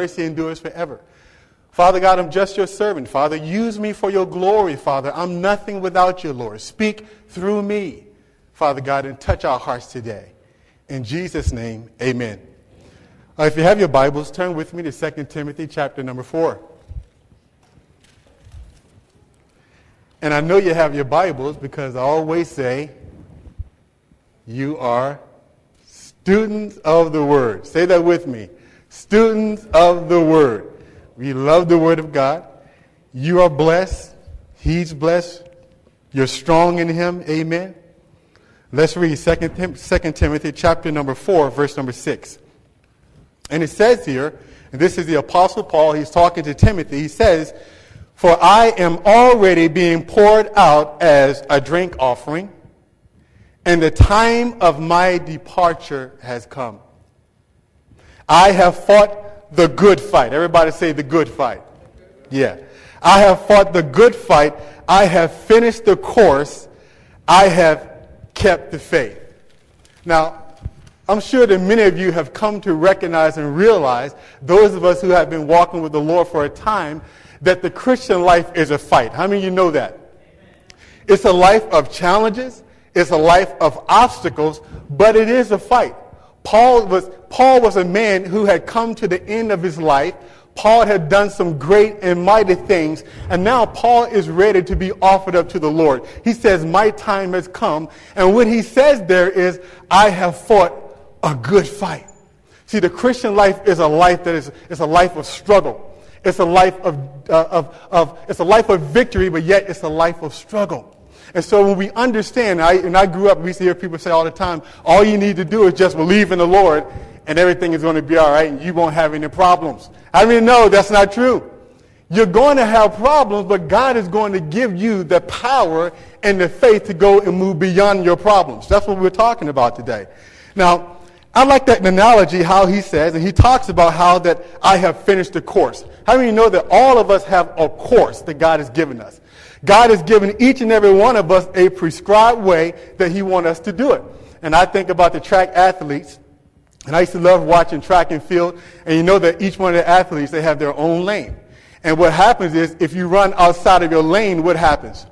mercy endures forever. Father God, I'm just your servant. Father, use me for your glory, Father. I'm nothing without you, Lord. Speak through me, Father God, and touch our hearts today. In Jesus' name, amen. Uh, if you have your Bibles, turn with me to 2 Timothy chapter number 4. And I know you have your Bibles because I always say, you are students of the Word. Say that with me. Students of the Word. We love the Word of God. You are blessed. He's blessed. You're strong in Him. Amen. Let's read 2 Tim- Timothy chapter number 4, verse number 6. And it says here, and this is the Apostle Paul, he's talking to Timothy. He says, For I am already being poured out as a drink offering, and the time of my departure has come. I have fought the good fight. Everybody say the good fight. Yeah. I have fought the good fight. I have finished the course. I have kept the faith. Now, I'm sure that many of you have come to recognize and realize, those of us who have been walking with the Lord for a time, that the Christian life is a fight. How many of you know that? It's a life of challenges. It's a life of obstacles, but it is a fight. Paul was, Paul was a man who had come to the end of his life. Paul had done some great and mighty things, and now Paul is ready to be offered up to the Lord. He says, My time has come. And what he says there is, I have fought a good fight. See, the Christian life is a life that is, is a life of struggle. It's a life of, uh, of, of, it's a life of victory, but yet it's a life of struggle. And so when we understand, I, and I grew up, we used to hear people say all the time, all you need to do is just believe in the Lord and everything is going to be all right and you won't have any problems. I mean, no, that's not true. You're going to have problems, but God is going to give you the power and the faith to go and move beyond your problems. That's what we're talking about today. Now, I like that analogy, how he says, and he talks about how that I have finished the course. How many you know that all of us have a course that God has given us? God has given each and every one of us a prescribed way that he wants us to do it. And I think about the track athletes, and I used to love watching track and field, and you know that each one of the athletes, they have their own lane. And what happens is, if you run outside of your lane, what happens?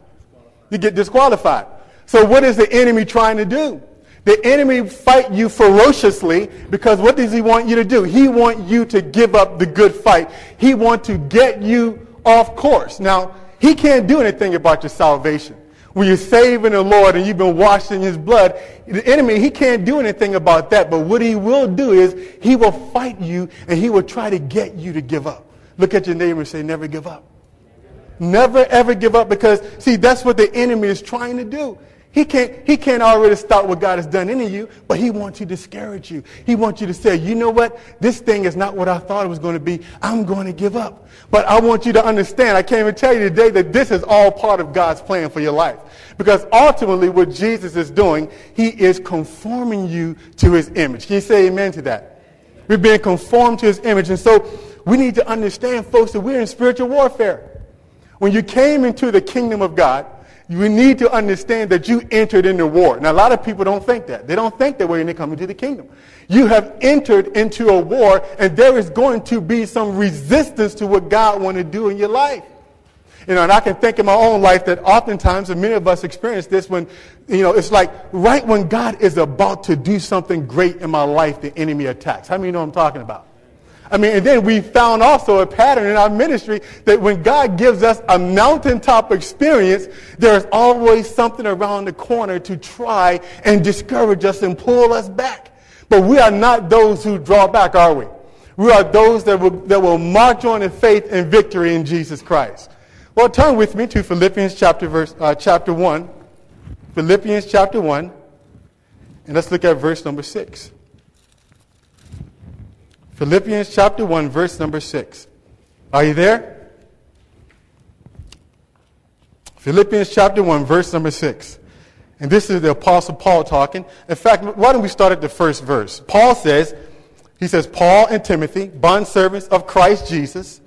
You get disqualified. So what is the enemy trying to do? The enemy fight you ferociously because what does he want you to do? He want you to give up the good fight. He want to get you off course. Now, he can't do anything about your salvation. When you're saving the Lord and you've been washed in his blood, the enemy, he can't do anything about that. But what he will do is he will fight you and he will try to get you to give up. Look at your neighbor and say, never give up. Never ever give up because, see, that's what the enemy is trying to do. He can't, he can't already stop what God has done in you, but he wants to discourage you. He wants you to say, you know what? This thing is not what I thought it was going to be. I'm going to give up. But I want you to understand, I can't even tell you today that this is all part of God's plan for your life. Because ultimately what Jesus is doing, he is conforming you to his image. Can you say amen to that? We're being conformed to his image. And so we need to understand, folks, that we're in spiritual warfare. When you came into the kingdom of God, you need to understand that you entered into war. Now, a lot of people don't think that. They don't think that when they come into the kingdom. You have entered into a war, and there is going to be some resistance to what God want to do in your life. You know, and I can think in my own life that oftentimes, and many of us experience this when, you know, it's like right when God is about to do something great in my life, the enemy attacks. How many know I'm talking about? I mean, and then we found also a pattern in our ministry that when God gives us a mountaintop experience, there's always something around the corner to try and discourage us and pull us back. But we are not those who draw back, are we? We are those that will, that will march on in faith and victory in Jesus Christ. Well, turn with me to Philippians chapter, verse, uh, chapter 1. Philippians chapter 1. And let's look at verse number 6. Philippians chapter 1, verse number 6. Are you there? Philippians chapter 1, verse number 6. And this is the Apostle Paul talking. In fact, why don't we start at the first verse? Paul says, he says, Paul and Timothy, bondservants of Christ Jesus,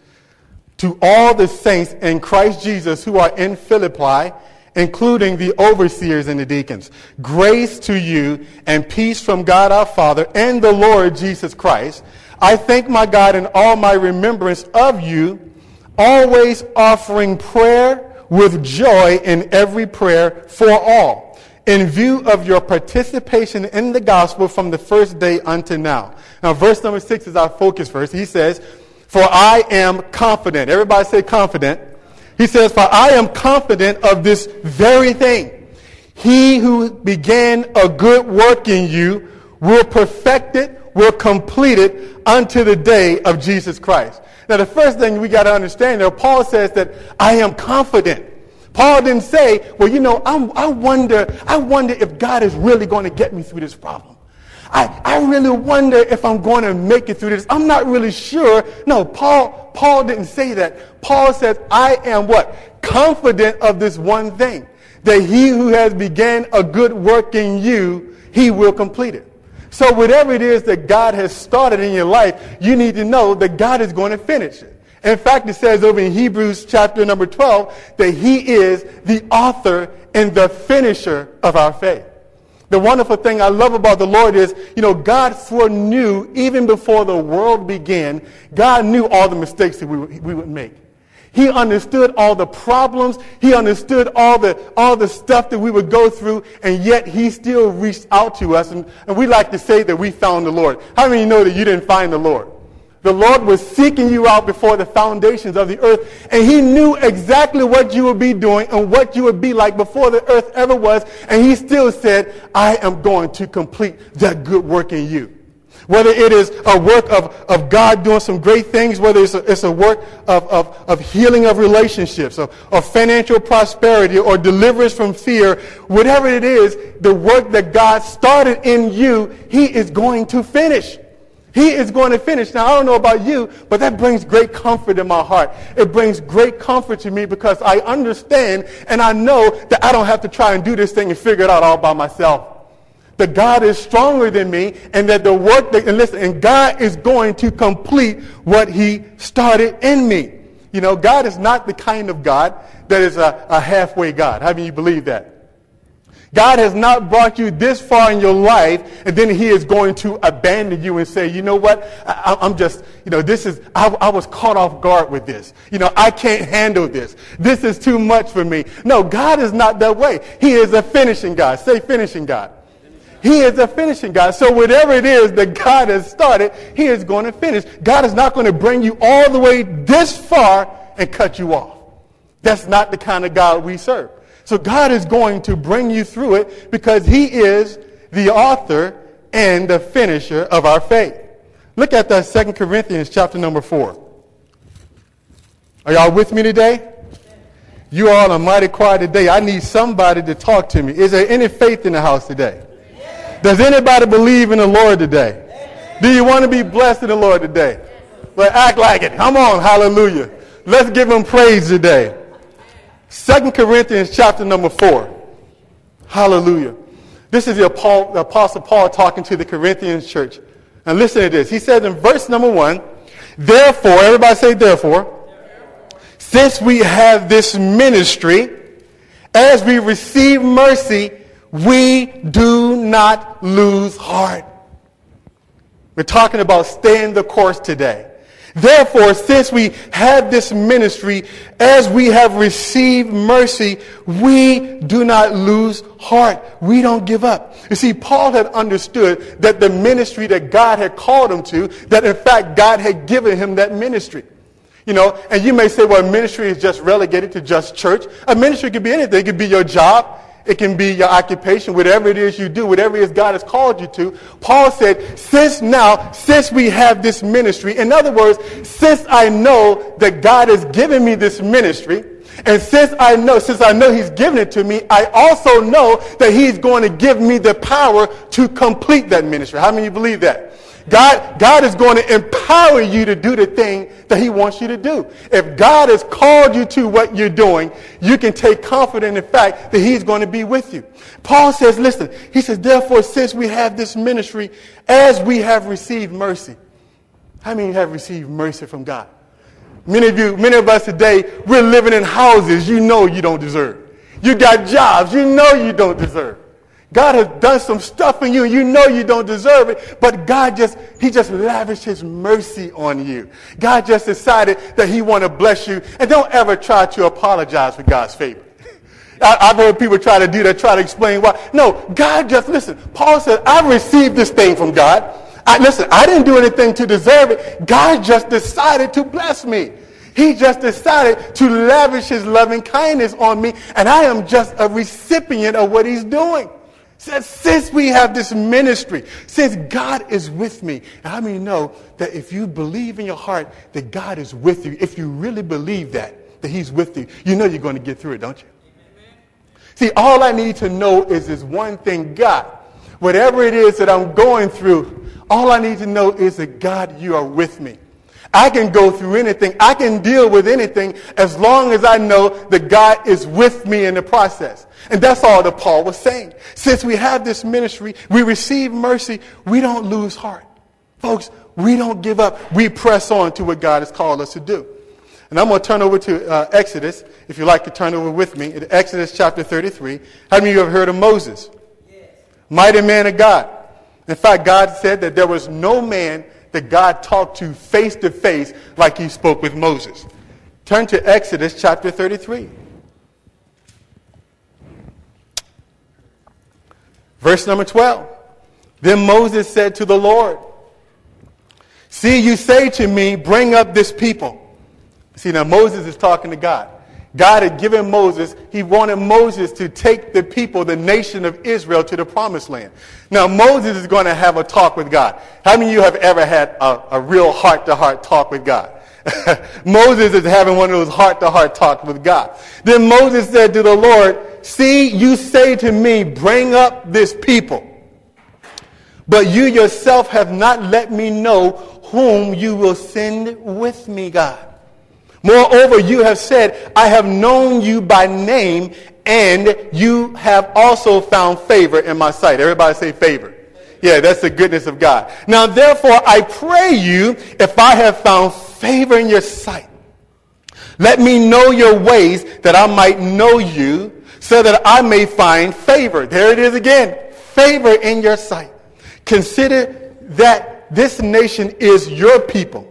to all the saints in Christ Jesus who are in Philippi, including the overseers and the deacons. Grace to you and peace from God our Father and the Lord Jesus Christ. I thank my God in all my remembrance of you, always offering prayer with joy in every prayer for all, in view of your participation in the gospel from the first day unto now. Now, verse number six is our focus verse. He says, For I am confident. Everybody say confident. He says, For I am confident of this very thing. He who began a good work in you will perfect it, will complete it unto the day of Jesus Christ. Now, the first thing we got to understand there, Paul says that I am confident. Paul didn't say, well, you know, I'm, i wonder, I wonder if God is really going to get me through this problem. I, I really wonder if I'm going to make it through this. I'm not really sure. No, Paul, Paul didn't say that. Paul says, I am what? Confident of this one thing. That he who has began a good work in you, he will complete it. So whatever it is that God has started in your life, you need to know that God is going to finish it. In fact, it says over in Hebrews chapter number 12 that he is the author and the finisher of our faith. The wonderful thing I love about the Lord is, you know, God foreknew even before the world began, God knew all the mistakes that we, we would make. He understood all the problems. He understood all the, all the stuff that we would go through, and yet he still reached out to us. And, and we like to say that we found the Lord. How many know that you didn't find the Lord? The Lord was seeking you out before the foundations of the earth, and he knew exactly what you would be doing and what you would be like before the earth ever was, and he still said, I am going to complete that good work in you. Whether it is a work of, of God doing some great things, whether it's a, it's a work of, of, of healing of relationships, of, of financial prosperity, or deliverance from fear, whatever it is, the work that God started in you, He is going to finish. He is going to finish. Now, I don't know about you, but that brings great comfort in my heart. It brings great comfort to me because I understand and I know that I don't have to try and do this thing and figure it out all by myself that God is stronger than me and that the work that, and listen, and God is going to complete what he started in me. You know, God is not the kind of God that is a, a halfway God. How do you believe that? God has not brought you this far in your life, and then He is going to abandon you and say, you know what? I, am just, you know, this is, I, I, was caught off guard with this. You know, I can't handle this. This is too much for me. No, God is not that way. He is a finishing God. Say finishing God. He is a finishing God. So whatever it is that God has started, He is going to finish. God is not going to bring you all the way this far and cut you off. That's not the kind of God we serve. So God is going to bring you through it because He is the author and the finisher of our faith. Look at that Second Corinthians chapter number 4. Are y'all with me today? You all are mighty quiet today. I need somebody to talk to me. Is there any faith in the house today? Does anybody believe in the Lord today? Do you want to be blessed in the Lord today? Well, act like it. Come on, hallelujah. Let's give him praise today. Second Corinthians chapter number 4. Hallelujah. This is the Apostle Paul talking to the Corinthians church. And listen to this. He says in verse number 1, Therefore, everybody say therefore, since we have this ministry, as we receive mercy, we do not lose heart. We're talking about staying the course today. Therefore, since we have this ministry, as we have received mercy, we do not lose heart. We don't give up. You see, Paul had understood that the ministry that God had called him to, that in fact God had given him that ministry. You know, and you may say, well, ministry is just relegated to just church. A ministry could be anything. It could be your job. It can be your occupation, whatever it is you do, whatever it is God has called you to. Paul said, since now, since we have this ministry, in other words, since I know that God has given me this ministry, and since I know, since I know he's given it to me, I also know that he's going to give me the power to complete that ministry. How many of you believe that? God, God is going to empower you to do the thing that he wants you to do. If God has called you to what you're doing, you can take confidence in the fact that he's going to be with you. Paul says, listen, he says, therefore, since we have this ministry, as we have received mercy. How many have received mercy from God? Many of you, many of us today, we're living in houses you know you don't deserve. You got jobs you know you don't deserve. God has done some stuff in you and you know you don't deserve it, but God just, he just lavished his mercy on you. God just decided that he want to bless you and don't ever try to apologize for God's favor. I, have heard people try to do that, try to explain why. No, God just, listen, Paul said, I received this thing from God. I, listen, I didn't do anything to deserve it. God just decided to bless me. He just decided to lavish his loving kindness on me, and I am just a recipient of what he's doing. Says, since we have this ministry, since God is with me, and I mean know that if you believe in your heart that God is with you, if you really believe that, that he's with you, you know you're going to get through it, don't you? See, all I need to know is this one thing, God. Whatever it is that I'm going through, all I need to know is that God, you are with me. I can go through anything. I can deal with anything as long as I know that God is with me in the process. And that's all that Paul was saying. Since we have this ministry, we receive mercy, we don't lose heart. Folks, we don't give up. We press on to what God has called us to do. And I'm going to turn over to uh, Exodus, if you like to turn over with me, in Exodus chapter 33. How many of you have heard of Moses? Yes. Mighty man of God. In fact, God said that there was no man that God talked to face to face like he spoke with Moses. Turn to Exodus chapter 33. Verse number 12. Then Moses said to the Lord, See, you say to me, bring up this people. See, now Moses is talking to God. God had given Moses, he wanted Moses to take the people, the nation of Israel, to the promised land. Now, Moses is going to have a talk with God. How many of you have ever had a, a real heart to heart talk with God? Moses is having one of those heart to heart talks with God. Then Moses said to the Lord, See, you say to me, bring up this people. But you yourself have not let me know whom you will send with me, God. Moreover, you have said, I have known you by name, and you have also found favor in my sight. Everybody say favor. Yeah, that's the goodness of God. Now, therefore, I pray you, if I have found favor in your sight, let me know your ways that I might know you, so that I may find favor. There it is again. Favor in your sight. Consider that this nation is your people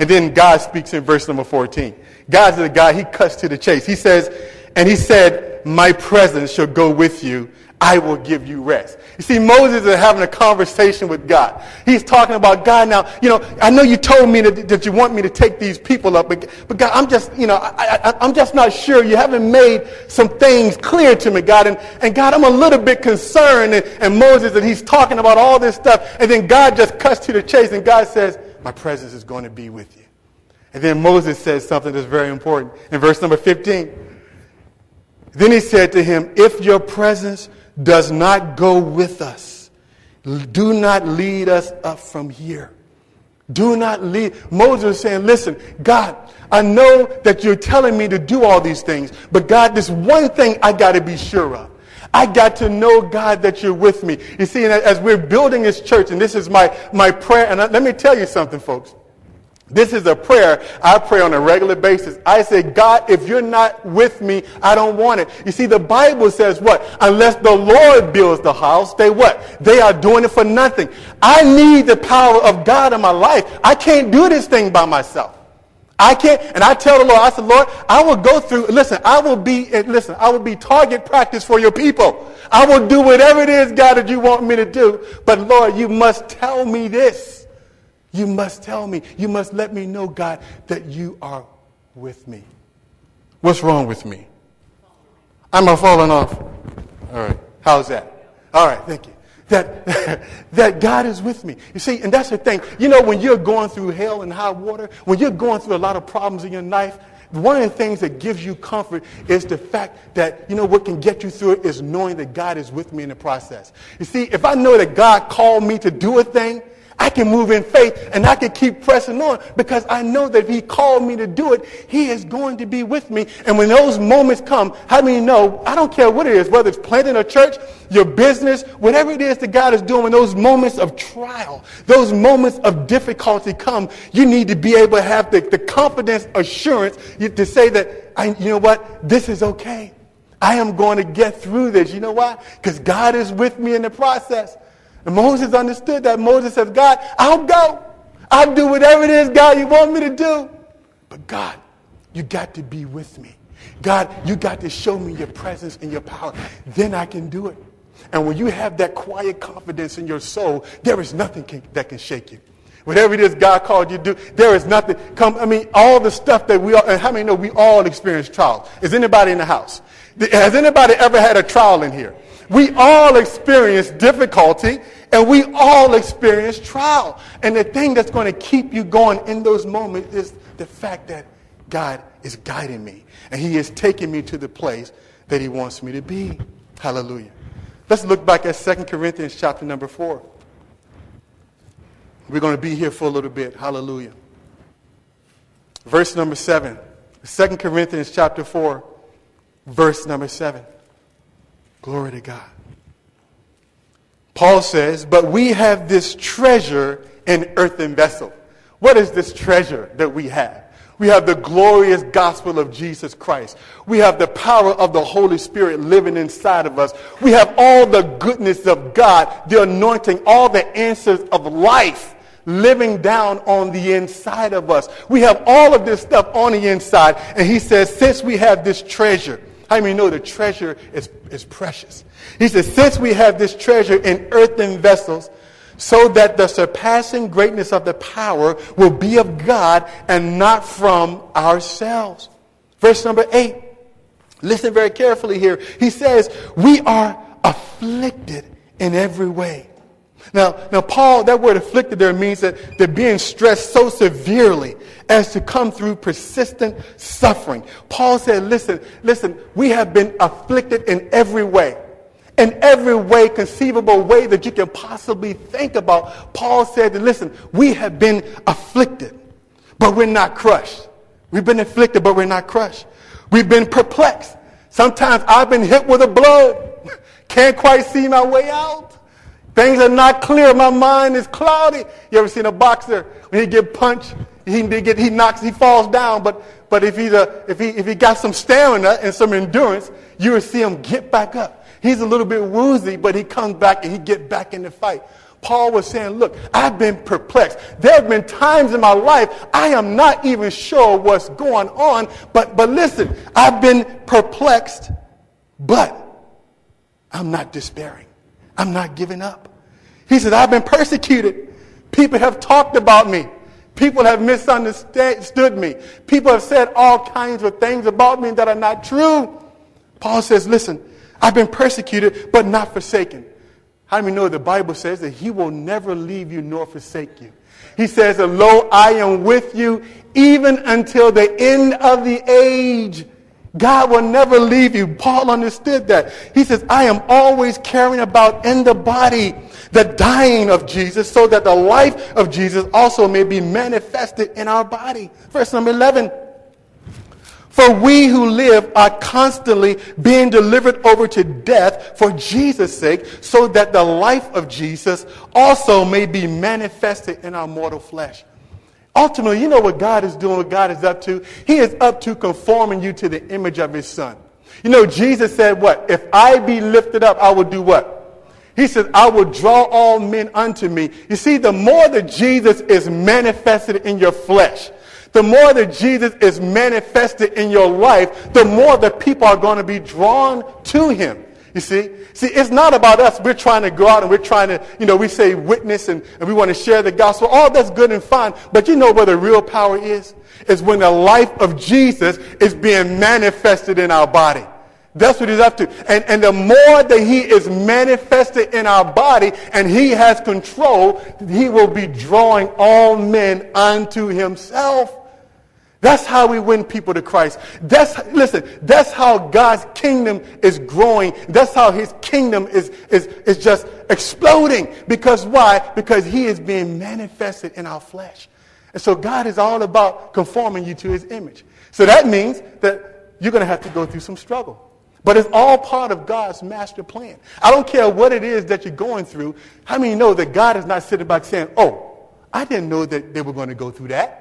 and then God speaks in verse number 14. God's the guy, he cuts to the chase. He says, and he said, my presence shall go with you. I will give you rest. You see, Moses is having a conversation with God. He's talking about God now. You know, I know you told me that, that you want me to take these people up, but, but God, I'm just, you know, I, I'm just not sure. You haven't made some things clear to me, God. And, and God, I'm a little bit concerned. And, and Moses, and he's talking about all this stuff. And then God just cuts to the chase, and God says, my presence is going to be with you. And then Moses says something that's very important in verse number 15. Then he said to him, If your presence does not go with us, do not lead us up from here. Do not lead. Moses is saying, Listen, God, I know that you're telling me to do all these things, but God, this one thing I got to be sure of. I got to know, God, that you're with me. You see, as we're building this church, and this is my, my prayer, and let me tell you something, folks. This is a prayer I pray on a regular basis. I say, God, if you're not with me, I don't want it. You see, the Bible says what? Unless the Lord builds the house, they what? They are doing it for nothing. I need the power of God in my life. I can't do this thing by myself. I can't, and I tell the Lord, I said, Lord, I will go through, listen, I will be, eh, listen, I will be target practice for your people. I will do whatever it is, God, that you want me to do. But Lord, you must tell me this. You must tell me. You must let me know, God, that you are with me. What's wrong with me? I'm I falling off? All right. How's that? All right. Thank you that, that God is with me. You see, and that's the thing. You know, when you're going through hell and high water, when you're going through a lot of problems in your life, one of the things that gives you comfort is the fact that, you know, what can get you through it is knowing that God is with me in the process. You see, if I know that God called me to do a thing, I can move in faith and I can keep pressing on because I know that if he called me to do it, he is going to be with me. And when those moments come, how many know, I don't care what it is, whether it's planting a church, your business, whatever it is that God is doing, when those moments of trial, those moments of difficulty come, you need to be able to have the, the confidence, assurance to say that, I, you know what, this is okay. I am going to get through this. You know why? Because God is with me in the process. And Moses understood that. Moses says, God, I'll go. I'll do whatever it is, God, you want me to do. But God, you got to be with me. God, you got to show me your presence and your power. Then I can do it. And when you have that quiet confidence in your soul, there is nothing can, that can shake you. Whatever it is God called you to do, there is nothing. Come, I mean, all the stuff that we all, and how many know we all experience trials? Is anybody in the house? Has anybody ever had a trial in here? We all experience difficulty and we all experience trial. And the thing that's going to keep you going in those moments is the fact that God is guiding me and he is taking me to the place that he wants me to be. Hallelujah. Let's look back at 2 Corinthians chapter number 4. We're going to be here for a little bit. Hallelujah. Verse number 7. 2 Corinthians chapter 4, verse number 7. Glory to God. Paul says, But we have this treasure in earthen vessel. What is this treasure that we have? We have the glorious gospel of Jesus Christ. We have the power of the Holy Spirit living inside of us. We have all the goodness of God, the anointing, all the answers of life living down on the inside of us. We have all of this stuff on the inside. And he says, since we have this treasure, how many know the treasure is, is precious? He says, since we have this treasure in earthen vessels, so that the surpassing greatness of the power will be of God and not from ourselves. Verse number eight. Listen very carefully here. He says, we are afflicted in every way. Now, now, Paul, that word afflicted there means that they're being stressed so severely as to come through persistent suffering. Paul said, listen, listen, we have been afflicted in every way in every way, conceivable way that you can possibly think about. Paul said, listen, we have been afflicted, but we're not crushed. We've been afflicted, but we're not crushed. We've been perplexed. Sometimes I've been hit with a blow. Can't quite see my way out. Things are not clear. My mind is cloudy. You ever seen a boxer when he get punched? He, get, he knocks, he falls down. But, but if, he's a, if, he, if he got some stamina and some endurance, you will see him get back up. He's a little bit woozy, but he comes back and he get back in the fight. Paul was saying, look, I've been perplexed. There have been times in my life I am not even sure what's going on. But, but listen, I've been perplexed, but I'm not despairing. I'm not giving up. He said, I've been persecuted. People have talked about me. People have misunderstood me. People have said all kinds of things about me that are not true. Paul says, listen, I've been persecuted, but not forsaken. How do we know the Bible says that he will never leave you nor forsake you? He says, Lo, I am with you even until the end of the age. God will never leave you. Paul understood that. He says, I am always caring about in the body the dying of Jesus so that the life of Jesus also may be manifested in our body. Verse number 11. For we who live are constantly being delivered over to death for Jesus' sake, so that the life of Jesus also may be manifested in our mortal flesh. Ultimately, you know what God is doing, what God is up to? He is up to conforming you to the image of his son. You know, Jesus said what? If I be lifted up, I will do what? He said, I will draw all men unto me. You see, the more that Jesus is manifested in your flesh, the more that Jesus is manifested in your life, the more that people are going to be drawn to him. You see? See, it's not about us. We're trying to go out and we're trying to, you know, we say witness and, and we want to share the gospel. All that's good and fine. But you know where the real power is? Is when the life of Jesus is being manifested in our body. That's what he's up to. And, and the more that he is manifested in our body and he has control, he will be drawing all men unto himself. That's how we win people to Christ. That's, listen, that's how God's kingdom is growing. That's how his kingdom is, is, is just exploding. Because why? Because he is being manifested in our flesh. And so God is all about conforming you to his image. So that means that you're going to have to go through some struggle. But it's all part of God's master plan. I don't care what it is that you're going through. How many know that God is not sitting back saying, oh, I didn't know that they were going to go through that?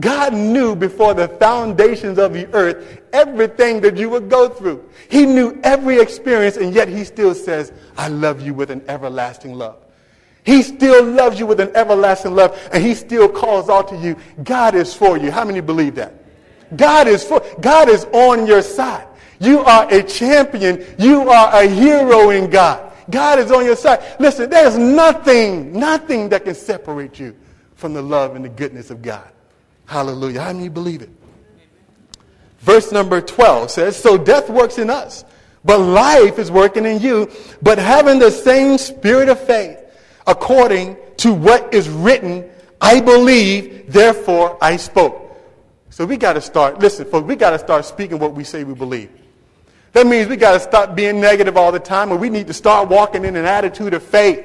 God knew before the foundations of the earth everything that you would go through. He knew every experience, and yet he still says, I love you with an everlasting love. He still loves you with an everlasting love, and he still calls out to you, God is for you. How many believe that? God is for God is on your side. You are a champion. You are a hero in God. God is on your side. Listen, there's nothing, nothing that can separate you from the love and the goodness of God. Hallelujah. How many believe it? Verse number 12 says, So death works in us, but life is working in you, but having the same spirit of faith, according to what is written, I believe, therefore I spoke. So we got to start, listen, folks, we got to start speaking what we say we believe. That means we got to stop being negative all the time, and we need to start walking in an attitude of faith.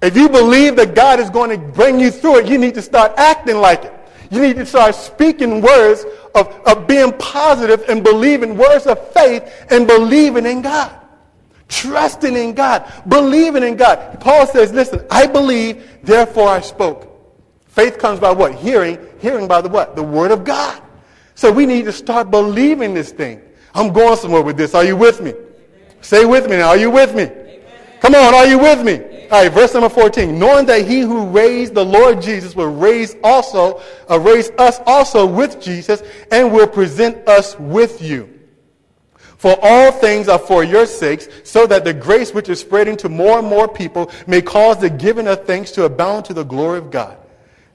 If you believe that God is going to bring you through it, you need to start acting like it. You need to start speaking words of, of being positive and believing words of faith and believing in God. Trusting in God. Believing in God. Paul says, listen, I believe, therefore I spoke. Faith comes by what? Hearing. Hearing by the what? The word of God. So we need to start believing this thing. I'm going somewhere with this. Are you with me? Say with me now. Are you with me? Come on, are you with me? All right, verse number 14. Knowing that he who raised the Lord Jesus will raise also, uh, raise us also with Jesus and will present us with you. For all things are for your sakes, so that the grace which is spreading to more and more people may cause the giving of thanks to abound to the glory of God.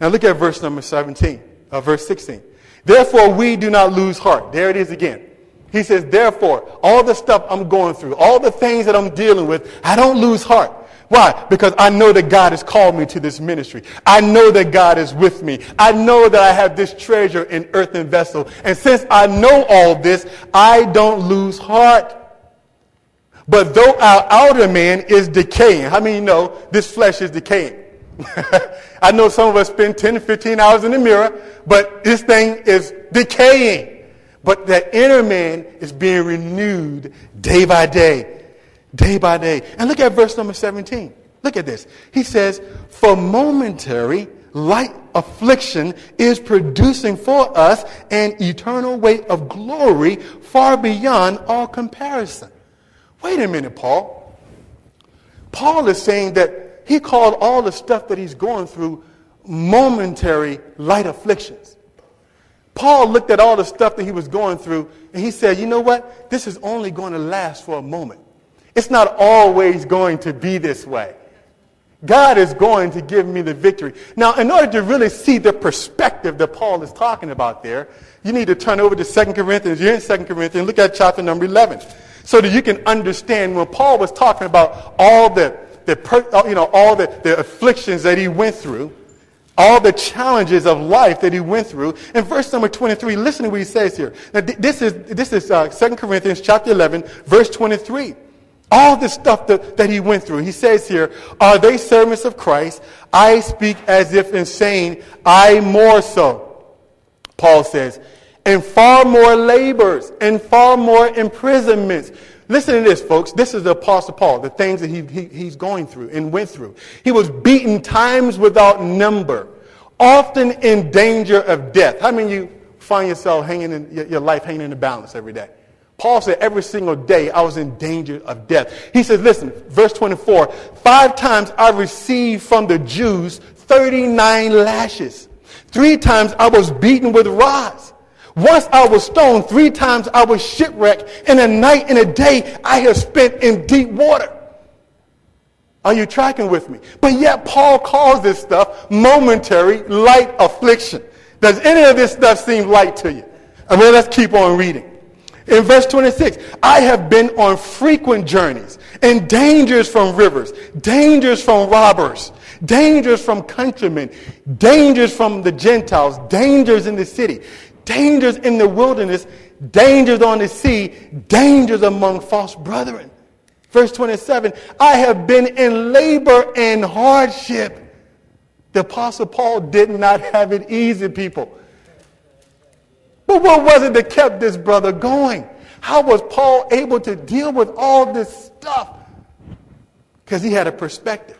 Now look at verse number 17, uh, verse 16. Therefore we do not lose heart. There it is again. He says, therefore, all the stuff I'm going through, all the things that I'm dealing with, I don't lose heart. Why? Because I know that God has called me to this ministry. I know that God is with me. I know that I have this treasure in earthen vessel. And since I know all this, I don't lose heart. But though our outer man is decaying, how many know this flesh is decaying? I know some of us spend 10 to 15 hours in the mirror, but this thing is decaying. But that inner man is being renewed day by day day by day. And look at verse number 17. Look at this. He says, For momentary light affliction is producing for us an eternal weight of glory far beyond all comparison. Wait a minute, Paul. Paul is saying that he called all the stuff that he's going through momentary light afflictions. Paul looked at all the stuff that he was going through and he said, you know what? This is only going to last for a moment. It's not always going to be this way. God is going to give me the victory. Now, in order to really see the perspective that Paul is talking about there, you need to turn over to 2 Corinthians. You're in 2 Corinthians. Look at chapter number 11. So that you can understand when Paul was talking about all the, the you know, all the, the afflictions that he went through, all the challenges of life that he went through. In verse number 23, listen to what he says here. Now, this is, this is uh, 2 Corinthians chapter 11, verse 23. All the stuff that, that he went through. He says here, are they servants of Christ? I speak as if insane. I more so. Paul says, and far more labors and far more imprisonments. Listen to this, folks. This is the Apostle Paul, the things that he, he, he's going through and went through. He was beaten times without number, often in danger of death. How many of you find yourself hanging in your life hanging in the balance every day? Paul said, every single day I was in danger of death. He says, listen, verse 24, five times I received from the Jews 39 lashes. Three times I was beaten with rods. Once I was stoned. Three times I was shipwrecked. And a night and a day I have spent in deep water. Are you tracking with me? But yet Paul calls this stuff momentary light affliction. Does any of this stuff seem light to you? I mean, let's keep on reading. In verse 26, I have been on frequent journeys and dangers from rivers, dangers from robbers, dangers from countrymen, dangers from the Gentiles, dangers in the city, dangers in the wilderness, dangers on the sea, dangers among false brethren. Verse 27, I have been in labor and hardship. The Apostle Paul did not have it easy, people. But what was it that kept this brother going? How was Paul able to deal with all this stuff? Because he had a perspective.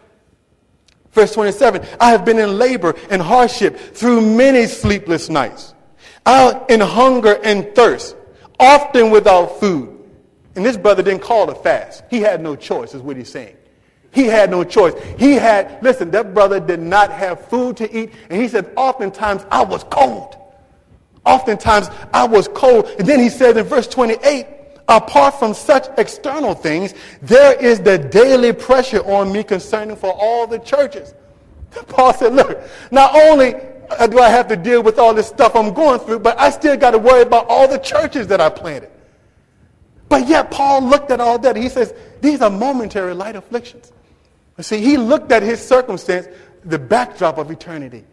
Verse 27, I have been in labor and hardship through many sleepless nights, out in hunger and thirst, often without food. And this brother didn't call a fast. He had no choice, is what he's saying. He had no choice. He had, listen, that brother did not have food to eat. And he said, oftentimes I was cold. Oftentimes I was cold. And then he said in verse 28, apart from such external things, there is the daily pressure on me concerning for all the churches. Paul said, look, not only uh, do I have to deal with all this stuff I'm going through, but I still got to worry about all the churches that I planted. But yet Paul looked at all that. He says, these are momentary light afflictions. You see, he looked at his circumstance, the backdrop of eternity.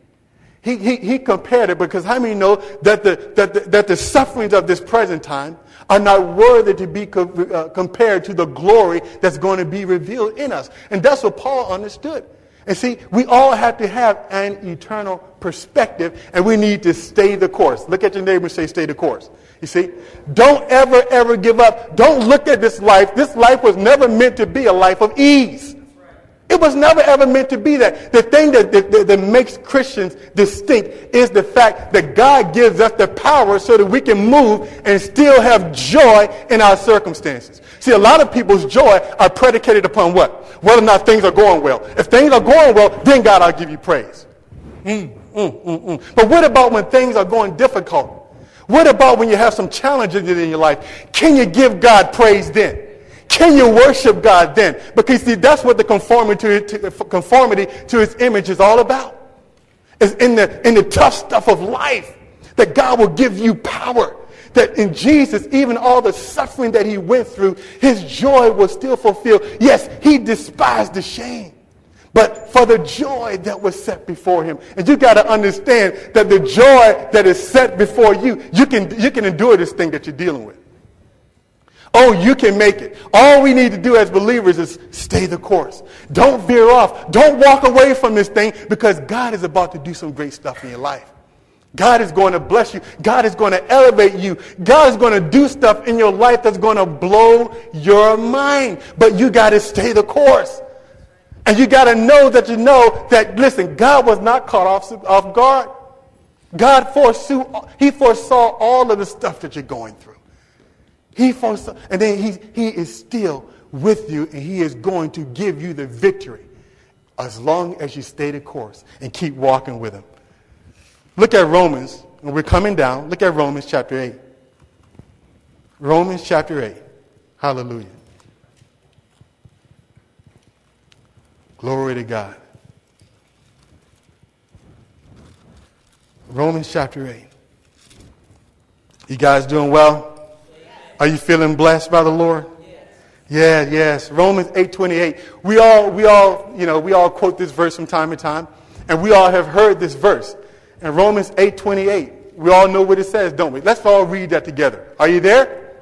He, he, he compared it because how many know that the, that, the, that the sufferings of this present time are not worthy to be co- uh, compared to the glory that's going to be revealed in us. And that's what Paul understood. And see, we all have to have an eternal perspective and we need to stay the course. Look at your neighbor and say, stay the course. You see, don't ever, ever give up. Don't look at this life. This life was never meant to be a life of ease. It was never ever meant to be that. The thing that, that, that, makes Christians distinct is the fact that God gives us the power so that we can move and still have joy in our circumstances. See, a lot of people's joy are predicated upon what? Whether or not things are going well. If things are going well, then God, I'll give you praise. Mm, mm, mm, mm. but what about when things are going difficult? What about when you have some challenges in your life? Can you give God praise then? Can you worship God then? Because see, that's what the conformity to, conformity to his image is all about. It's in the, in the tough stuff of life that God will give you power. That in Jesus, even all the suffering that he went through, his joy was still fulfilled. Yes, he despised the shame, but for the joy that was set before him. And you got to understand that the joy that is set before you, you can, you can endure this thing that you're dealing with. Oh, you can make it. All we need to do as believers is stay the course. Don't veer off. Don't walk away from this thing because God is about to do some great stuff in your life. God is going to bless you. God is going to elevate you. God is going to do stuff in your life that's going to blow your mind. But you got to stay the course. And you got to know that you know that, listen, God was not caught off, off guard. God foresaw, he foresaw all of the stuff that you're going through. He foresaw, and then he, he is still with you and he is going to give you the victory as long as you stay the course and keep walking with him. Look at Romans, and we're coming down. Look at Romans chapter 8. Romans chapter 8. Hallelujah. Glory to God. Romans chapter 8. You guys doing well? Are you feeling blessed by the Lord? Yes. Yeah, yes. Romans 8:28. We all we all, you know, we all quote this verse from time to time, and we all have heard this verse. And Romans 8:28. We all know what it says, don't we? Let's all read that together. Are you there?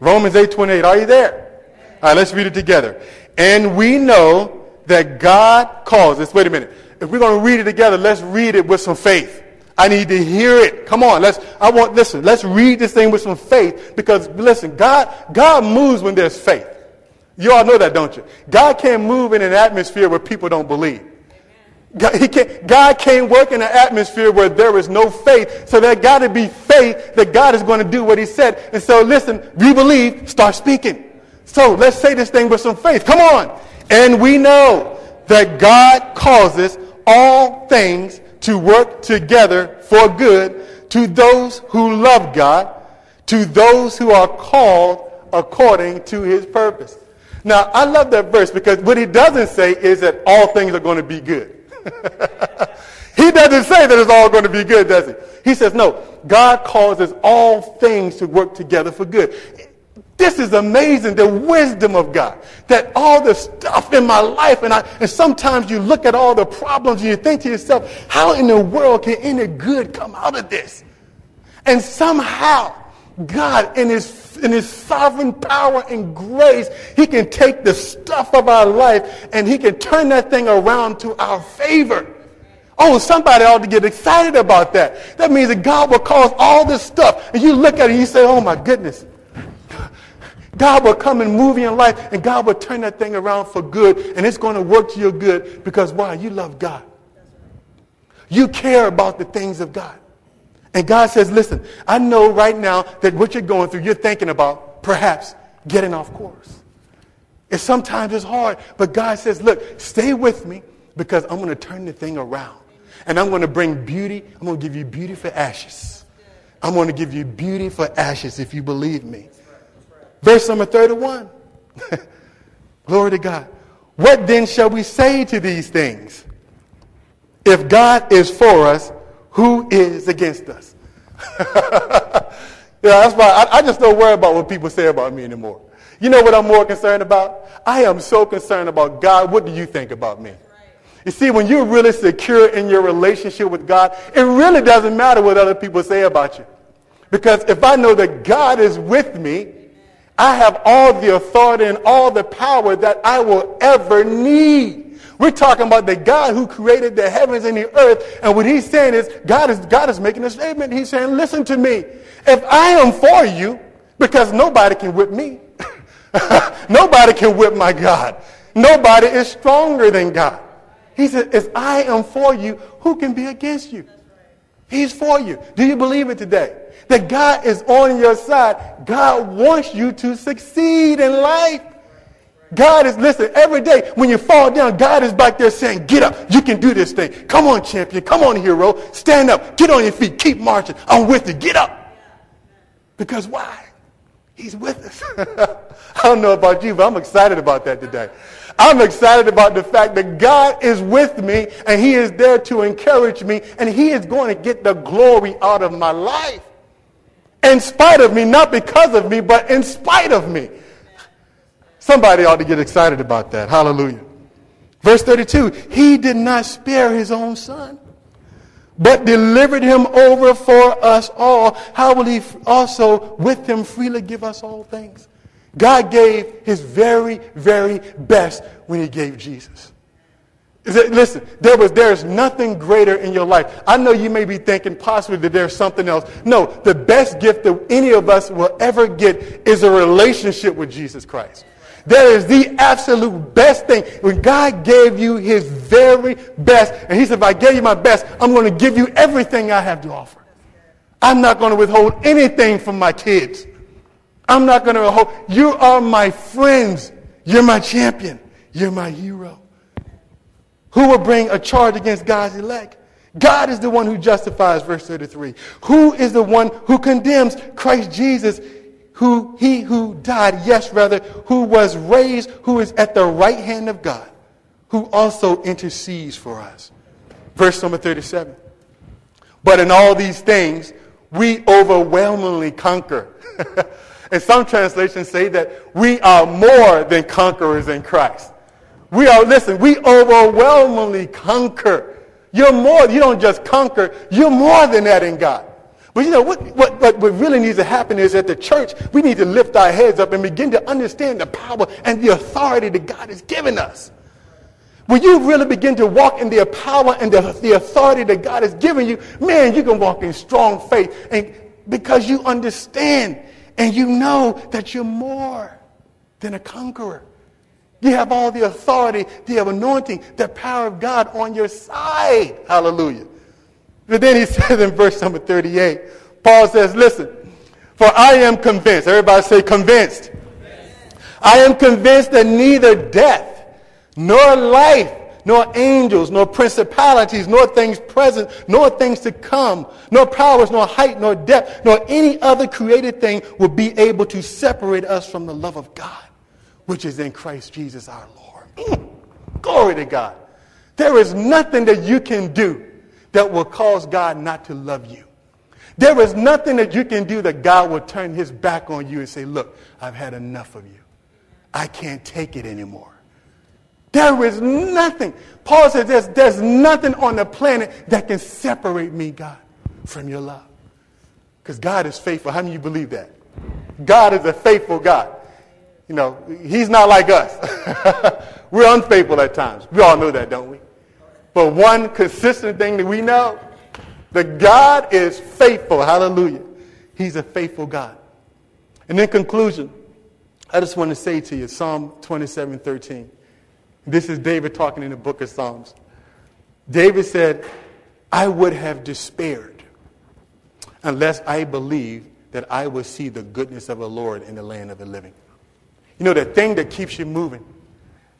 Romans 8:28. Are you there? All right, let's read it together. And we know that God calls us. Wait a minute. If we're going to read it together, let's read it with some faith. I need to hear it. Come on, let's, I want, listen, let's read this thing with some faith because listen, God, God moves when there's faith. You all know that, don't you? God can't move in an atmosphere where people don't believe. God, he can't, God can't work in an atmosphere where there is no faith. So there got to be faith that God is going to do what he said. And so listen, we believe, start speaking. So let's say this thing with some faith. Come on. And we know that God causes all things to work together for good to those who love God, to those who are called according to his purpose. Now, I love that verse because what he doesn't say is that all things are going to be good. he doesn't say that it's all going to be good, does he? He says, no, God causes all things to work together for good. This is amazing, the wisdom of God. That all the stuff in my life, and, I, and sometimes you look at all the problems and you think to yourself, how in the world can any good come out of this? And somehow, God, in his, in his sovereign power and grace, he can take the stuff of our life and he can turn that thing around to our favor. Oh, somebody ought to get excited about that. That means that God will cause all this stuff. And you look at it and you say, oh my goodness, God will come and move in your life, and God will turn that thing around for good, and it's going to work to your good because why? You love God. You care about the things of God. And God says, listen, I know right now that what you're going through, you're thinking about perhaps getting off course. And sometimes it's hard, but God says, look, stay with me because I'm going to turn the thing around. And I'm going to bring beauty. I'm going to give you beauty for ashes. I'm going to give you beauty for ashes if you believe me. Verse number 31. Glory to God. What then shall we say to these things? If God is for us, who is against us? yeah, that's why I, I just don't worry about what people say about me anymore. You know what I'm more concerned about? I am so concerned about God. What do you think about me? You see, when you're really secure in your relationship with God, it really doesn't matter what other people say about you. Because if I know that God is with me, I have all the authority and all the power that I will ever need. We're talking about the God who created the heavens and the earth. And what he's saying is, God is, God is making a statement. He's saying, listen to me. If I am for you, because nobody can whip me. nobody can whip my God. Nobody is stronger than God. He said, if I am for you, who can be against you? He's for you. Do you believe it today? That God is on your side. God wants you to succeed in life. God is, listen, every day when you fall down, God is back there saying, get up. You can do this thing. Come on, champion. Come on, hero. Stand up. Get on your feet. Keep marching. I'm with you. Get up. Because why? He's with us. I don't know about you, but I'm excited about that today. I'm excited about the fact that God is with me and he is there to encourage me and he is going to get the glory out of my life in spite of me, not because of me, but in spite of me. Somebody ought to get excited about that. Hallelujah. Verse 32 He did not spare his own son, but delivered him over for us all. How will he also with him freely give us all things? God gave his very, very best when he gave Jesus. Listen, there was there's nothing greater in your life. I know you may be thinking possibly that there's something else. No, the best gift that any of us will ever get is a relationship with Jesus Christ. That is the absolute best thing. When God gave you his very best, and he said, if I gave you my best, I'm going to give you everything I have to offer. I'm not going to withhold anything from my kids. I'm not going to withhold. You are my friends. You're my champion. You're my hero. Who will bring a charge against God's elect? God is the one who justifies, verse 33. Who is the one who condemns Christ Jesus, who he who died, yes, rather, who was raised, who is at the right hand of God, who also intercedes for us. Verse number 37. But in all these things, we overwhelmingly conquer. and some translations say that we are more than conquerors in Christ. We are, listen, we overwhelmingly conquer. You're more, you don't just conquer, you're more than that in God. But you know, what, what, what really needs to happen is at the church, we need to lift our heads up and begin to understand the power and the authority that God has given us. When you really begin to walk in the power and the, the authority that God has given you, man, you can walk in strong faith and because you understand and you know that you're more than a conqueror. You have all the authority, the anointing, the power of God on your side. Hallelujah. But then he says in verse number 38, Paul says, listen, for I am convinced, everybody say convinced. convinced. I am convinced that neither death, nor life, nor angels, nor principalities, nor things present, nor things to come, nor powers, nor height, nor depth, nor any other created thing will be able to separate us from the love of God which is in Christ Jesus our Lord. Mm. Glory to God. There is nothing that you can do that will cause God not to love you. There is nothing that you can do that God will turn his back on you and say, look, I've had enough of you. I can't take it anymore. There is nothing. Paul says there's, there's nothing on the planet that can separate me, God, from your love. Because God is faithful. How many of you believe that? God is a faithful God. You know, he's not like us. We're unfaithful at times. We all know that, don't we? But one consistent thing that we know, that God is faithful. Hallelujah. He's a faithful God. And in conclusion, I just want to say to you, Psalm 27, 13. This is David talking in the book of Psalms. David said, I would have despaired unless I believed that I would see the goodness of the Lord in the land of the living. You know, the thing that keeps you moving.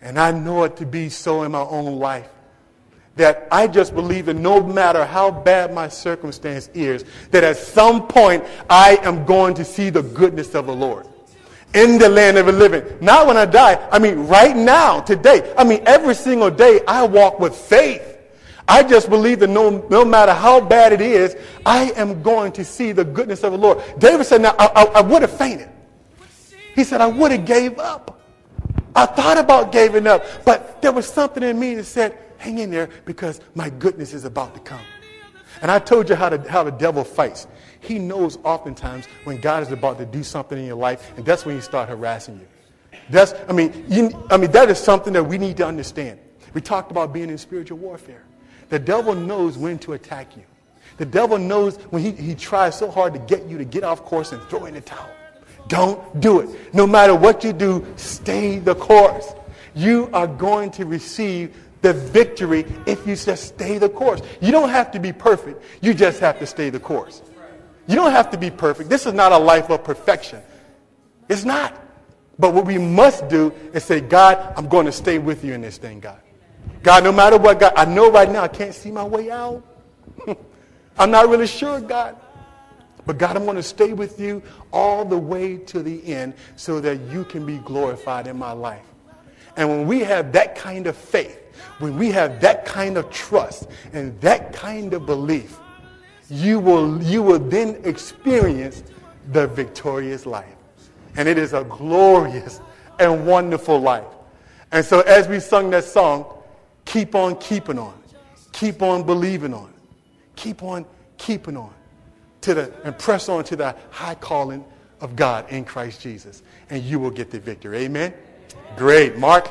And I know it to be so in my own life. That I just believe that no matter how bad my circumstance is, that at some point I am going to see the goodness of the Lord in the land of the living. Not when I die. I mean, right now, today. I mean, every single day I walk with faith. I just believe that no, no matter how bad it is, I am going to see the goodness of the Lord. David said, now, I, I, I would have fainted. He said, I would have gave up. I thought about giving up, but there was something in me that said, hang in there because my goodness is about to come. And I told you how, to, how the devil fights. He knows oftentimes when God is about to do something in your life, and that's when he start harassing you. That's, I mean, you, I mean, that is something that we need to understand. We talked about being in spiritual warfare. The devil knows when to attack you. The devil knows when he, he tries so hard to get you to get off course and throw in the towel. Don't do it. No matter what you do, stay the course. You are going to receive the victory if you just stay the course. You don't have to be perfect. You just have to stay the course. You don't have to be perfect. This is not a life of perfection. It's not. But what we must do is say, God, I'm going to stay with you in this thing, God. God, no matter what, God, I know right now I can't see my way out. I'm not really sure, God. But God, I'm going to stay with you all the way to the end so that you can be glorified in my life. And when we have that kind of faith, when we have that kind of trust and that kind of belief, you will, you will then experience the victorious life. And it is a glorious and wonderful life. And so as we sung that song, keep on keeping on. Keep on believing on. Keep on keeping on to the, and press on to the high calling of God in Christ Jesus. And you will get the victory. Amen? Great. Mark?